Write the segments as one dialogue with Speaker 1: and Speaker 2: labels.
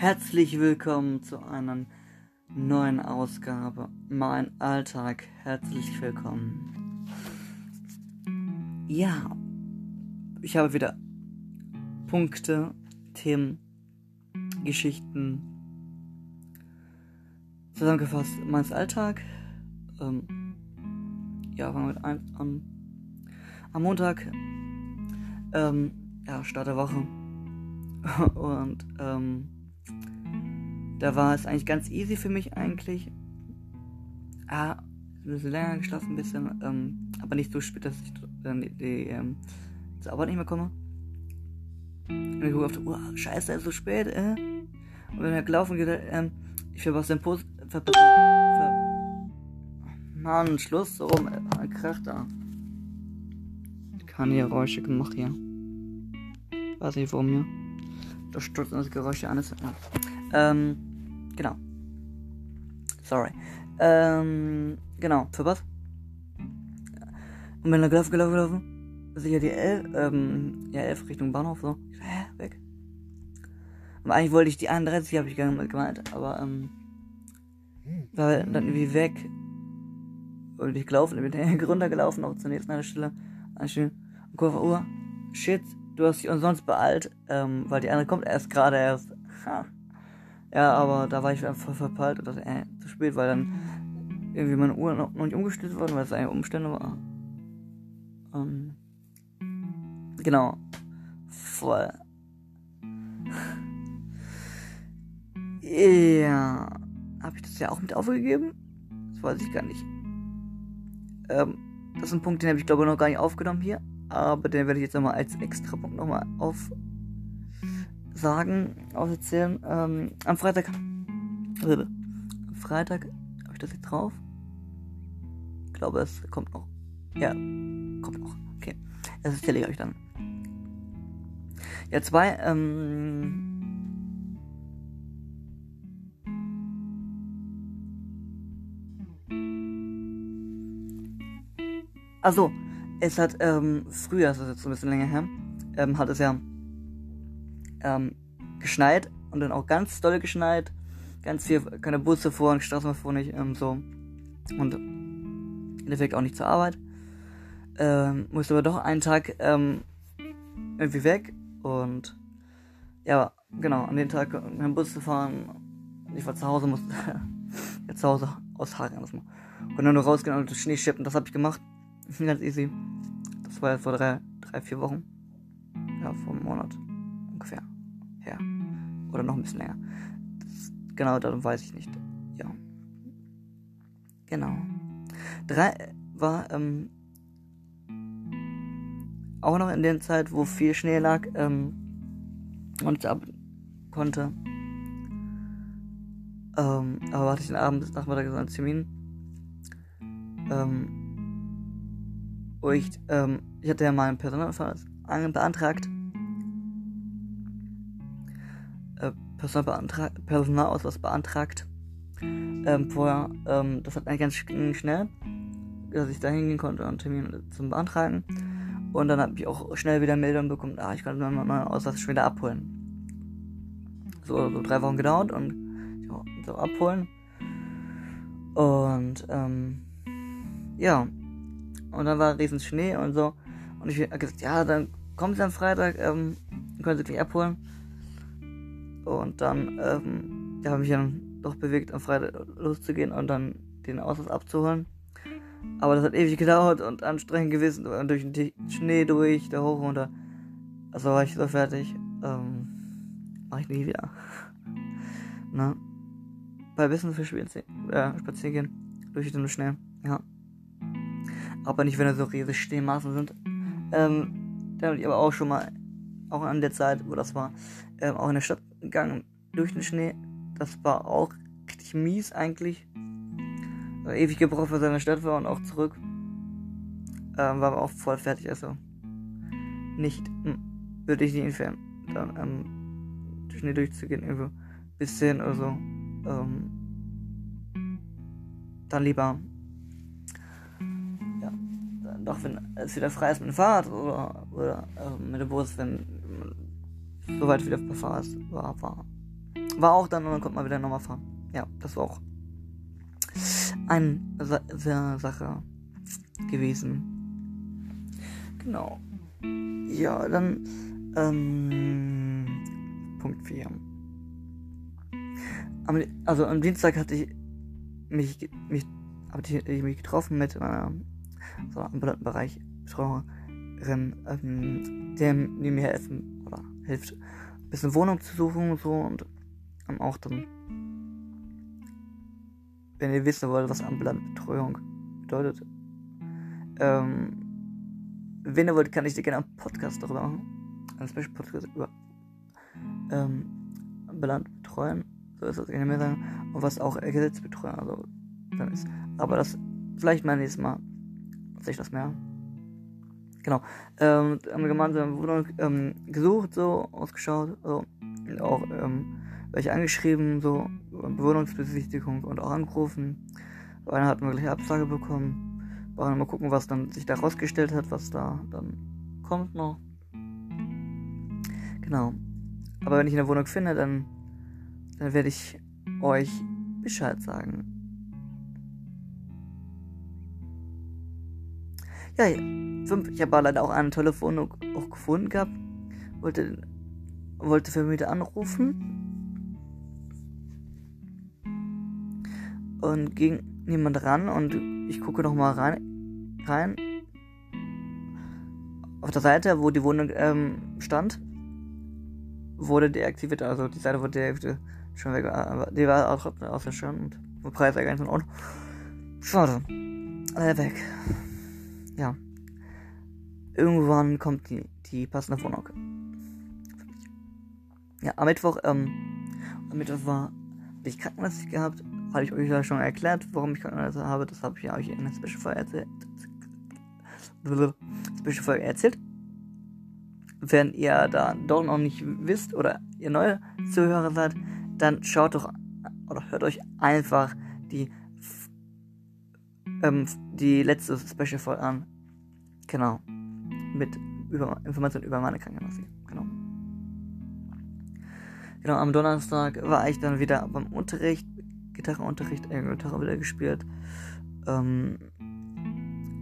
Speaker 1: Herzlich willkommen zu einer neuen Ausgabe. Mein Alltag. Herzlich willkommen. Ja, ich habe wieder Punkte, Themen, Geschichten zusammengefasst. Mein Alltag. Ähm, ja, fangen wir mit eins an. Am Montag. Ähm, ja, Start der Woche. Und ähm, da war es eigentlich ganz easy für mich eigentlich. Ah, ein bisschen länger geschlafen, ein bisschen, ähm, aber nicht so spät, dass ich dann die, die ähm, zur Arbeit nicht mehr komme. Und ich gucke auf die Uhr, scheiße, es ist so spät, äh. Und wenn er gelaufen geht, ähm, ich verpasse den Post, verpasse, ver Mann, Schluss, so rum, äh, Krach da. Keine Geräusche gemacht hier. Weiß nicht warum hier. Das stürzt das Geräusch an ist. Ja. Ähm, genau. Sorry. Ähm, genau. Für was? Und bin da gelaufen, gelaufen, gelaufen. Sicher die 11, ähm, ja, 11 Richtung Bahnhof, so. Hä, weg. Und eigentlich wollte ich die 31, habe ich gar nicht gemeint, aber, ähm, war dann irgendwie weg. Und ich gelaufen, bin runtergelaufen, auch zur nächsten Stelle. Anstehen. Und auf Uhr. Shit, du hast dich umsonst beeilt, ähm, weil die andere kommt erst gerade erst. Ha. Ja, aber da war ich einfach verpeilt und dachte, äh, zu spät, weil dann irgendwie meine Uhr noch, noch nicht umgestellt wurde, weil es eigentlich Umstände war. Ähm, genau. Voll. Ja. Habe ich das ja auch mit aufgegeben? Das weiß ich gar nicht. Ähm, das ist ein Punkt, den habe ich glaube ich noch gar nicht aufgenommen hier. Aber den werde ich jetzt nochmal als extra Punkt nochmal auf sagen, auserzählen. Ähm, am Freitag. Am Freitag habe ich das jetzt drauf. Ich glaube, es kommt noch. Ja, kommt noch. Okay. Das erzähle ich euch dann. Ja, zwei, ähm. Also, es hat ähm, früher, das ist jetzt ein bisschen länger her, ähm, hat es ja ähm, geschneit und dann auch ganz doll geschneit. Ganz viel, keine Busse fuhren, Straßen fuhren nicht, ähm, so. Und im Endeffekt auch nicht zur Arbeit. Ähm, musste aber doch einen Tag ähm, irgendwie weg und ja, genau, an den Tag mit dem Bus zu fahren. Ich war zu Hause, musste ja, zu Hause aushaken erstmal. Und dann nur rausgehen und Schnee schippen, das habe ich gemacht. Ganz easy. Das war jetzt vor drei, drei, vier Wochen. Ja, vor einem Monat her. Oder noch ein bisschen länger. Das, genau, dann weiß ich nicht. Ja. Genau. Drei war ähm, auch noch in der Zeit, wo viel Schnee lag ähm, und ich ab konnte. Ähm, aber hatte ich den Abend bis Nachmittag so einen Termin. Ähm, wo ich, ähm, ich hatte ja mal einen Personalausweis beantragt Personalausweis beantragt. Ähm, vorher, ähm, das hat eigentlich ganz schnell, dass ich da hingehen konnte und Termin zum Beantragen. Und dann habe ich auch schnell wieder Meldung bekommen, ah, ich kann meinen Ausweis schon wieder abholen. So, so drei Wochen gedauert und ja, so abholen. Und ähm, ja. Und dann war riesen Schnee und so. Und ich habe gesagt, ja, dann kommt sie am Freitag, ähm, können sie gleich abholen. Und dann ähm, ja, habe ich dann doch bewegt, am Freitag loszugehen und dann den Ausweis abzuholen. Aber das hat ewig gedauert und anstrengend gewesen. Und durch den Schnee durch, da hoch und runter. Also war ich so fertig. Ähm, mach ich nie wieder. Na? Bei bisschen für äh, spazieren gehen. Durch den Schnee. Ja. Aber nicht, wenn da so riesige Schneemaßen sind. Ähm, da habe ich aber auch schon mal, auch an der Zeit, wo das war, ähm, auch in der Stadt gegangen durch den Schnee. Das war auch richtig mies eigentlich. War ewig gebraucht für seine Stadt war und auch zurück. Ähm, war aber auch voll fertig, also nicht, hm, würde ich nicht empfehlen, dann ähm, durch Schnee durchzugehen, irgendwo bis 10 oder so. Ähm, dann lieber, ja, dann doch, wenn es wieder frei ist mit dem Fahrrad oder, oder äh, mit dem Bus, wenn soweit wieder befasst war, war, war auch dann und dann konnte man wieder nochmal fahren. Ja, das war auch eine Sa Sa Sache gewesen. Genau. Ja, dann ähm, Punkt 4. Am, also am Dienstag hatte ich mich, mich, hatte ich mich getroffen mit meiner so ambulanten Bereich Betreuerin, ähm, der, die mir helfen oder hilft, ein bisschen Wohnung zu suchen und so und ähm, auch dann, wenn ihr wissen wollt, was ambulante Betreuung bedeutet, ähm, wenn ihr wollt, kann ich dir gerne einen Podcast darüber machen. Einen Special Podcast über ähm, ambulant betreuen. So ist das, ich mir sagen. Und was auch Gesetzbetreuung also, dann ist. Aber das vielleicht mal nächstes Mal. Sehe ich das mehr. Genau. Ähm, haben wir gemeinsam Wohnung ähm, gesucht, so, ausgeschaut, so. Und auch ähm, welche angeschrieben, so, Bewohnungsbesichtigung und auch angerufen. Bei einer hatten wir gleich Absage bekommen. Wollen mal gucken, was dann sich da rausgestellt hat, was da dann kommt noch. Genau. Aber wenn ich eine Wohnung finde, dann, dann werde ich euch Bescheid sagen. Ja, fünf. Ich habe leider auch eine tolle Wohnung auch gefunden gehabt. Wollte, wollte Vermieter anrufen. Und ging niemand ran und ich gucke noch mal rein rein. Auf der Seite, wo die Wohnung ähm, stand, wurde deaktiviert. Also die Seite wurde deaktiviert. Schon weg. Aber die war auch, auch sehr schön und vom Preis ja gar nicht Ordnung. Schade. Alle weg. Ja. Irgendwann kommt die, die passende Wohnung. Ja, am Mittwoch, ähm, am Mittwoch war ich Krankenhaus gehabt. Habe ich euch ja schon erklärt, warum ich Krankenhaus habe. Das habe ich ja euch in der Special Folge erzählt. Special Folge erzählt. Wenn ihr da doch noch nicht wisst oder ihr neue Zuhörer seid, dann schaut doch oder hört euch einfach die ähm, die letzte Special Folge an. Genau. Mit über, Informationen über meine Krankenkasse. Genau. Genau, am Donnerstag war ich dann wieder beim Unterricht, Gitarrenunterricht, äh, Gitarre wieder gespielt. Ähm,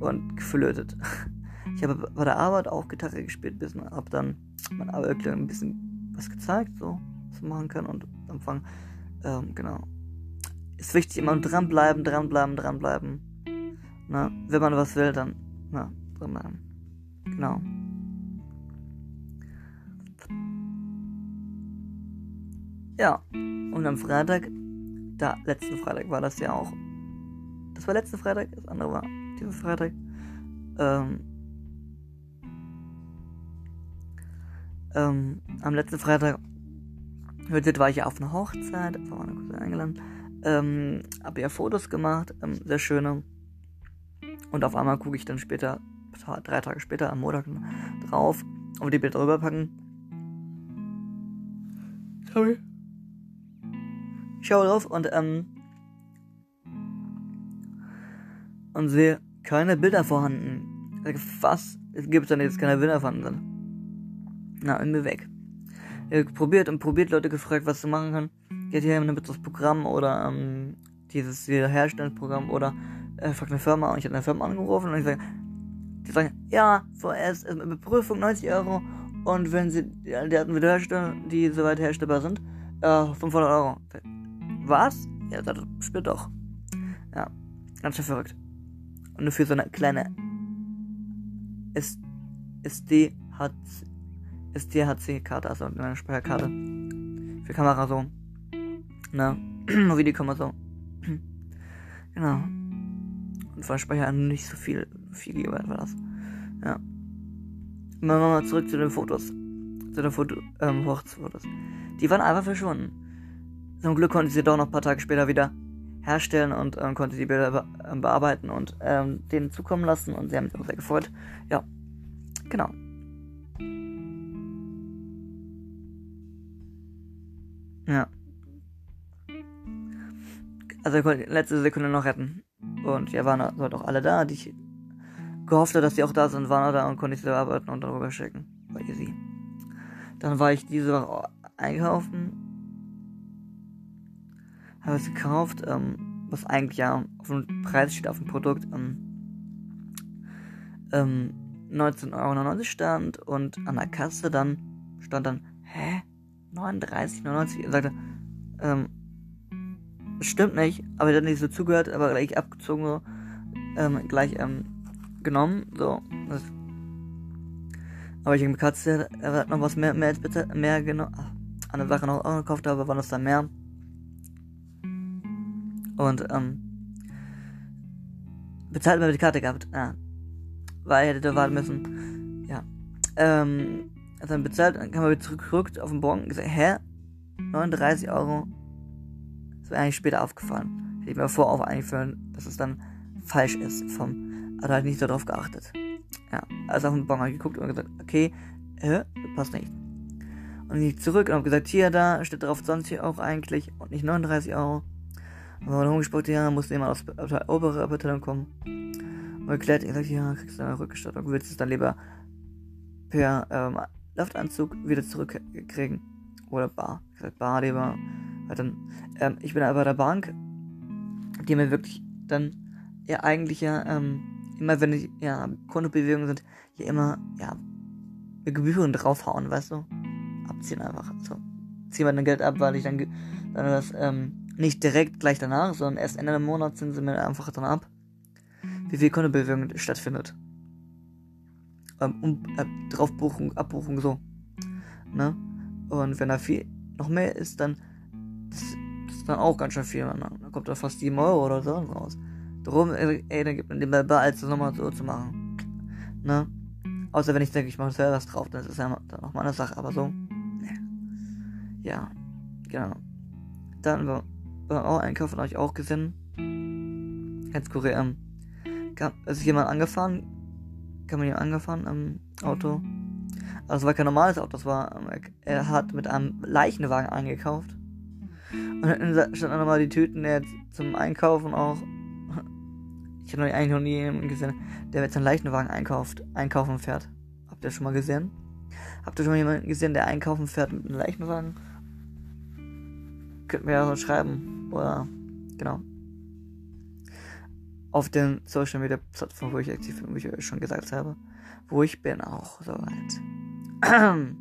Speaker 1: und geflötet. Ich habe bei der Arbeit auch Gitarre gespielt, bis habe dann mein Arbeitgeber ein bisschen was gezeigt, so was man machen kann und am Anfang, ähm, genau. Ist wichtig, immer dranbleiben, dranbleiben, dranbleiben. Na, wenn man was will, dann, na, dranbleiben. Genau. Ja, und am Freitag, da, letzten Freitag war das ja auch. Das war letzten Freitag, das andere war diesen Freitag. Ähm, ähm, am letzten Freitag war ich ja auf einer Hochzeit, war meine Cousine eingeladen. Ähm, habe ja Fotos gemacht, ähm, sehr schöne. Und auf einmal gucke ich dann später, drei Tage später, am Montag drauf und die Bilder rüberpacken. Sorry. Ich schaue drauf und ähm, und sehe keine Bilder vorhanden. Was? Es gibt dann jetzt keine Bilder vorhanden. Na, irgendwie weg. Ich probiert und probiert, Leute gefragt, was du machen kann. Geht hier mit das Programm oder ähm, dieses Wiederherstellungsprogramm oder äh, fragt eine Firma und ich habe eine Firma angerufen und ich sage, die sagen, ja, vorerst ist eine Prüfung 90 Euro und wenn sie die Daten wiederherstellen, die soweit herstellbar sind, äh, 500 Euro. Was? Ja, das spielt doch. Ja, ganz schön verrückt. Und nur für so eine kleine SDHC, SDHC-Karte, also eine Speicherkarte. Für Kamera so. Ne? Videokamera so. genau. Und von Speicher nicht so viel, viel Gigabyte war das. Ja. Machen wir mal zurück zu den Fotos. Zu den Foto, ähm, Hochzeitsfotos. Die waren einfach verschwunden. Zum Glück konnte ich sie doch noch ein paar Tage später wieder herstellen und ähm, konnte die Bilder be ähm, bearbeiten und ähm, denen zukommen lassen und sie haben sich auch sehr gefreut. Ja, genau. Ja. Also letzte Sekunde noch retten. Und ja, waren halt auch alle da, die ich gehofft habe, dass die auch da sind, waren da und konnte ich sie bearbeiten und darüber schicken. War easy. Dann war ich diese Woche einkaufen habe es gekauft, ähm, was eigentlich ja auf dem Preis steht auf dem Produkt. Ähm, ähm, 19,99 Euro stand und an der Kasse dann stand dann, hä? 39,99? Er sagte, ähm, stimmt nicht, aber er hat nicht so zugehört, aber gleich abgezogen, ähm, gleich, ähm, genommen, so. Das, aber ich habe Katze, er hat noch was mehr, mehr als bitte, mehr genommen, eine Sache noch auch gekauft habe, waren das dann mehr. Und, ähm, bezahlt über die Karte gehabt, ja. Weil er hätte warten müssen, ja. Ähm, hat dann bezahlt, dann kam er wieder zurückgerückt auf den Bon und gesagt, hä? 39 Euro? Das wäre eigentlich später aufgefallen. Hätte ich mir vor auch einführen, dass es dann falsch ist vom, hat halt nicht darauf geachtet. Ja, also auf den Bon geguckt und gesagt, okay, äh, passt nicht. Und ich zurück und habe gesagt, hier, da steht drauf 20 Euro eigentlich und nicht 39 Euro. Und dann rumgesprochen, ja, musste jemand aus der obere Abteilung kommen. Und erklärt, ich gesagt, ja, kriegst du eine Rückgestattung, willst du es dann lieber per ähm, Luftanzug wieder zurückkriegen. Oder Bar. Ich gesagt, Bar lieber. Dann, ähm, ich bin aber bei der Bank, die mir wirklich dann ja eigentlich ja ähm, immer wenn ich ja Kontobewegungen sind, ja immer ja Gebühren draufhauen, weißt du? Abziehen einfach. So. Ziehen wir dann Geld ab, weil ich dann, dann das ähm, nicht direkt gleich danach, sondern erst Ende des Monats sind sie mir einfach dann ab, wie viel Kontobewegung stattfindet ähm, um, äh, Draufbuchung, Abbuchung so. Ne? Und wenn da viel noch mehr ist, dann das, das ist dann auch ganz schön viel. Ne? Dann kommt da fast 7 Euro oder so raus. Darum, ey, dann gibt man dem bei als nochmal so zu machen. Ne? Außer wenn ich denke, ich mache selber was drauf, dann ist es ja dann noch mal eine Sache, aber so. Ne. Ja, genau. Dann war, war auch einkaufen, habe ich auch gesehen. Ganz Korea. Ähm, ist jemand angefahren, kam mir angefahren am Auto. Also es war kein normales Auto, das war, ähm, er hat mit einem Leichenwagen eingekauft. Und dann standen auch nochmal die Tüten der zum Einkaufen auch. Ich habe eigentlich noch nie jemanden gesehen, der mit seinem Leichenwagen einkauft, einkaufen fährt. Habt ihr schon mal gesehen? Habt ihr schon mal jemanden gesehen, der einkaufen fährt mit einem Leichenwagen? Könnt mir ja so schreiben. Oder, genau auf den Social Media Plattformen, wo ich aktiv bin, wie ich euch schon gesagt habe, wo ich bin auch soweit.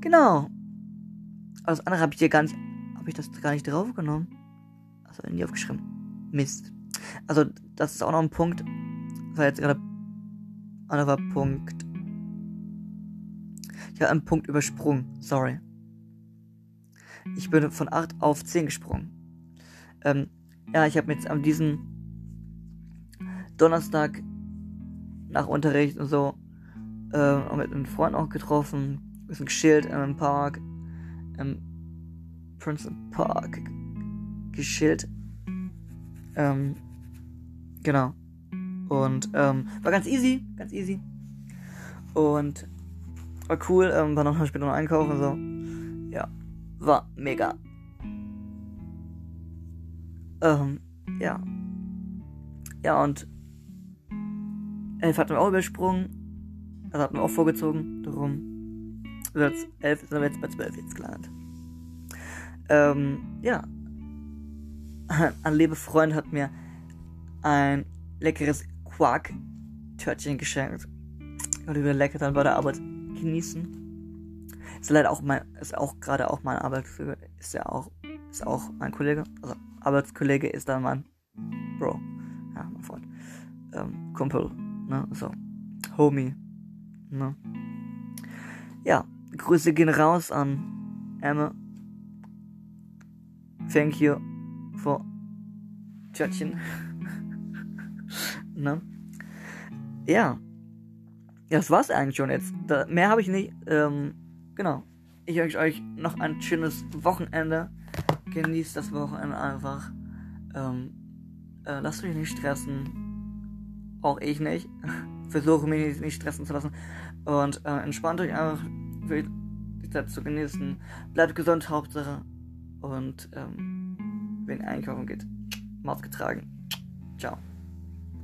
Speaker 1: genau. Alles andere habe ich hier gar nicht, habe ich das gar nicht draufgenommen. Also nie aufgeschrieben. Mist. Also das ist auch noch ein Punkt. Das war jetzt gerade anderer Punkt. Ich habe einen Punkt übersprungen. Sorry. Ich bin von 8 auf 10 gesprungen. Ähm, ja, ich habe jetzt an diesem Donnerstag nach Unterricht und so äh, mit einem Freund auch getroffen, ein bisschen geschillt im Park, im Princeton Park geschillt. Ähm, genau. Und ähm, war ganz easy, ganz easy. Und war cool, ähm, war noch später noch einkaufen so. Ja, war mega. Ähm, ja. Ja, und elf hatten wir auch übersprungen. Das hatten wir auch vorgezogen. Darum wird elf sind wir jetzt bei zwölf jetzt gelandet. Ähm, ja. Ein liebe Freund hat mir ein leckeres Quark-Törtchen geschenkt. Und über lecker dann bei der Arbeit genießen. Ist leider auch mein, ist auch gerade auch mein Arbeitgeber, ist ja auch, ist auch mein Kollege. Also Arbeitskollege ist dann mein Bro. Ja, mein Freund. Ähm, Kumpel. Ne? So. Homie. Ne? Ja, Grüße gehen raus an Emma. Thank you for Tschötchen. Ne? Ja. Das war's eigentlich schon jetzt. Da, mehr habe ich nicht. Ähm, genau. Ich wünsche euch noch ein schönes Wochenende genießt das Wochenende einfach. Ähm, äh, lasst euch nicht stressen. Auch ich nicht. Versuche mich nicht stressen zu lassen. Und äh, entspannt euch einfach, die Zeit zu genießen. Bleibt gesund, Hauptsache. Und ähm, wenn ihr einkaufen geht, Maus getragen. Ciao.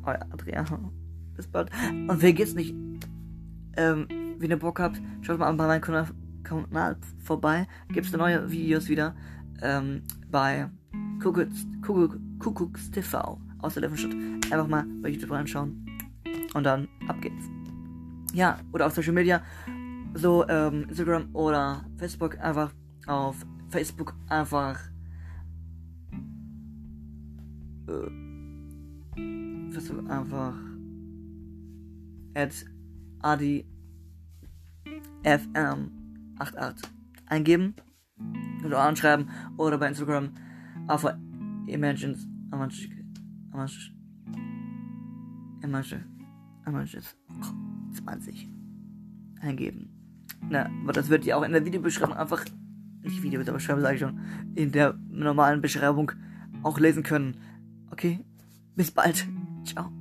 Speaker 1: Euer Adrian. Bis bald. Und wer geht's nicht? Ähm, wenn ihr Bock habt, schaut mal bei meinem Kanal vorbei. Gibt's da neue Videos wieder ähm, bei Kuckucks, Kuckuck, Kuckucks TV aus der Löwenstadt. Einfach mal bei YouTube reinschauen. Und dann ab geht's. Ja, oder auf Social Media. So, ähm, Instagram oder Facebook einfach auf Facebook einfach äh, Facebook einfach at adi fm88 eingeben oder anschreiben oder bei Instagram einfach imagines images 20 eingeben. Na, aber das wird ihr auch in der Videobeschreibung einfach nicht Videobeschreibung sage ich schon, in der normalen Beschreibung auch lesen können. Okay, bis bald. Ciao.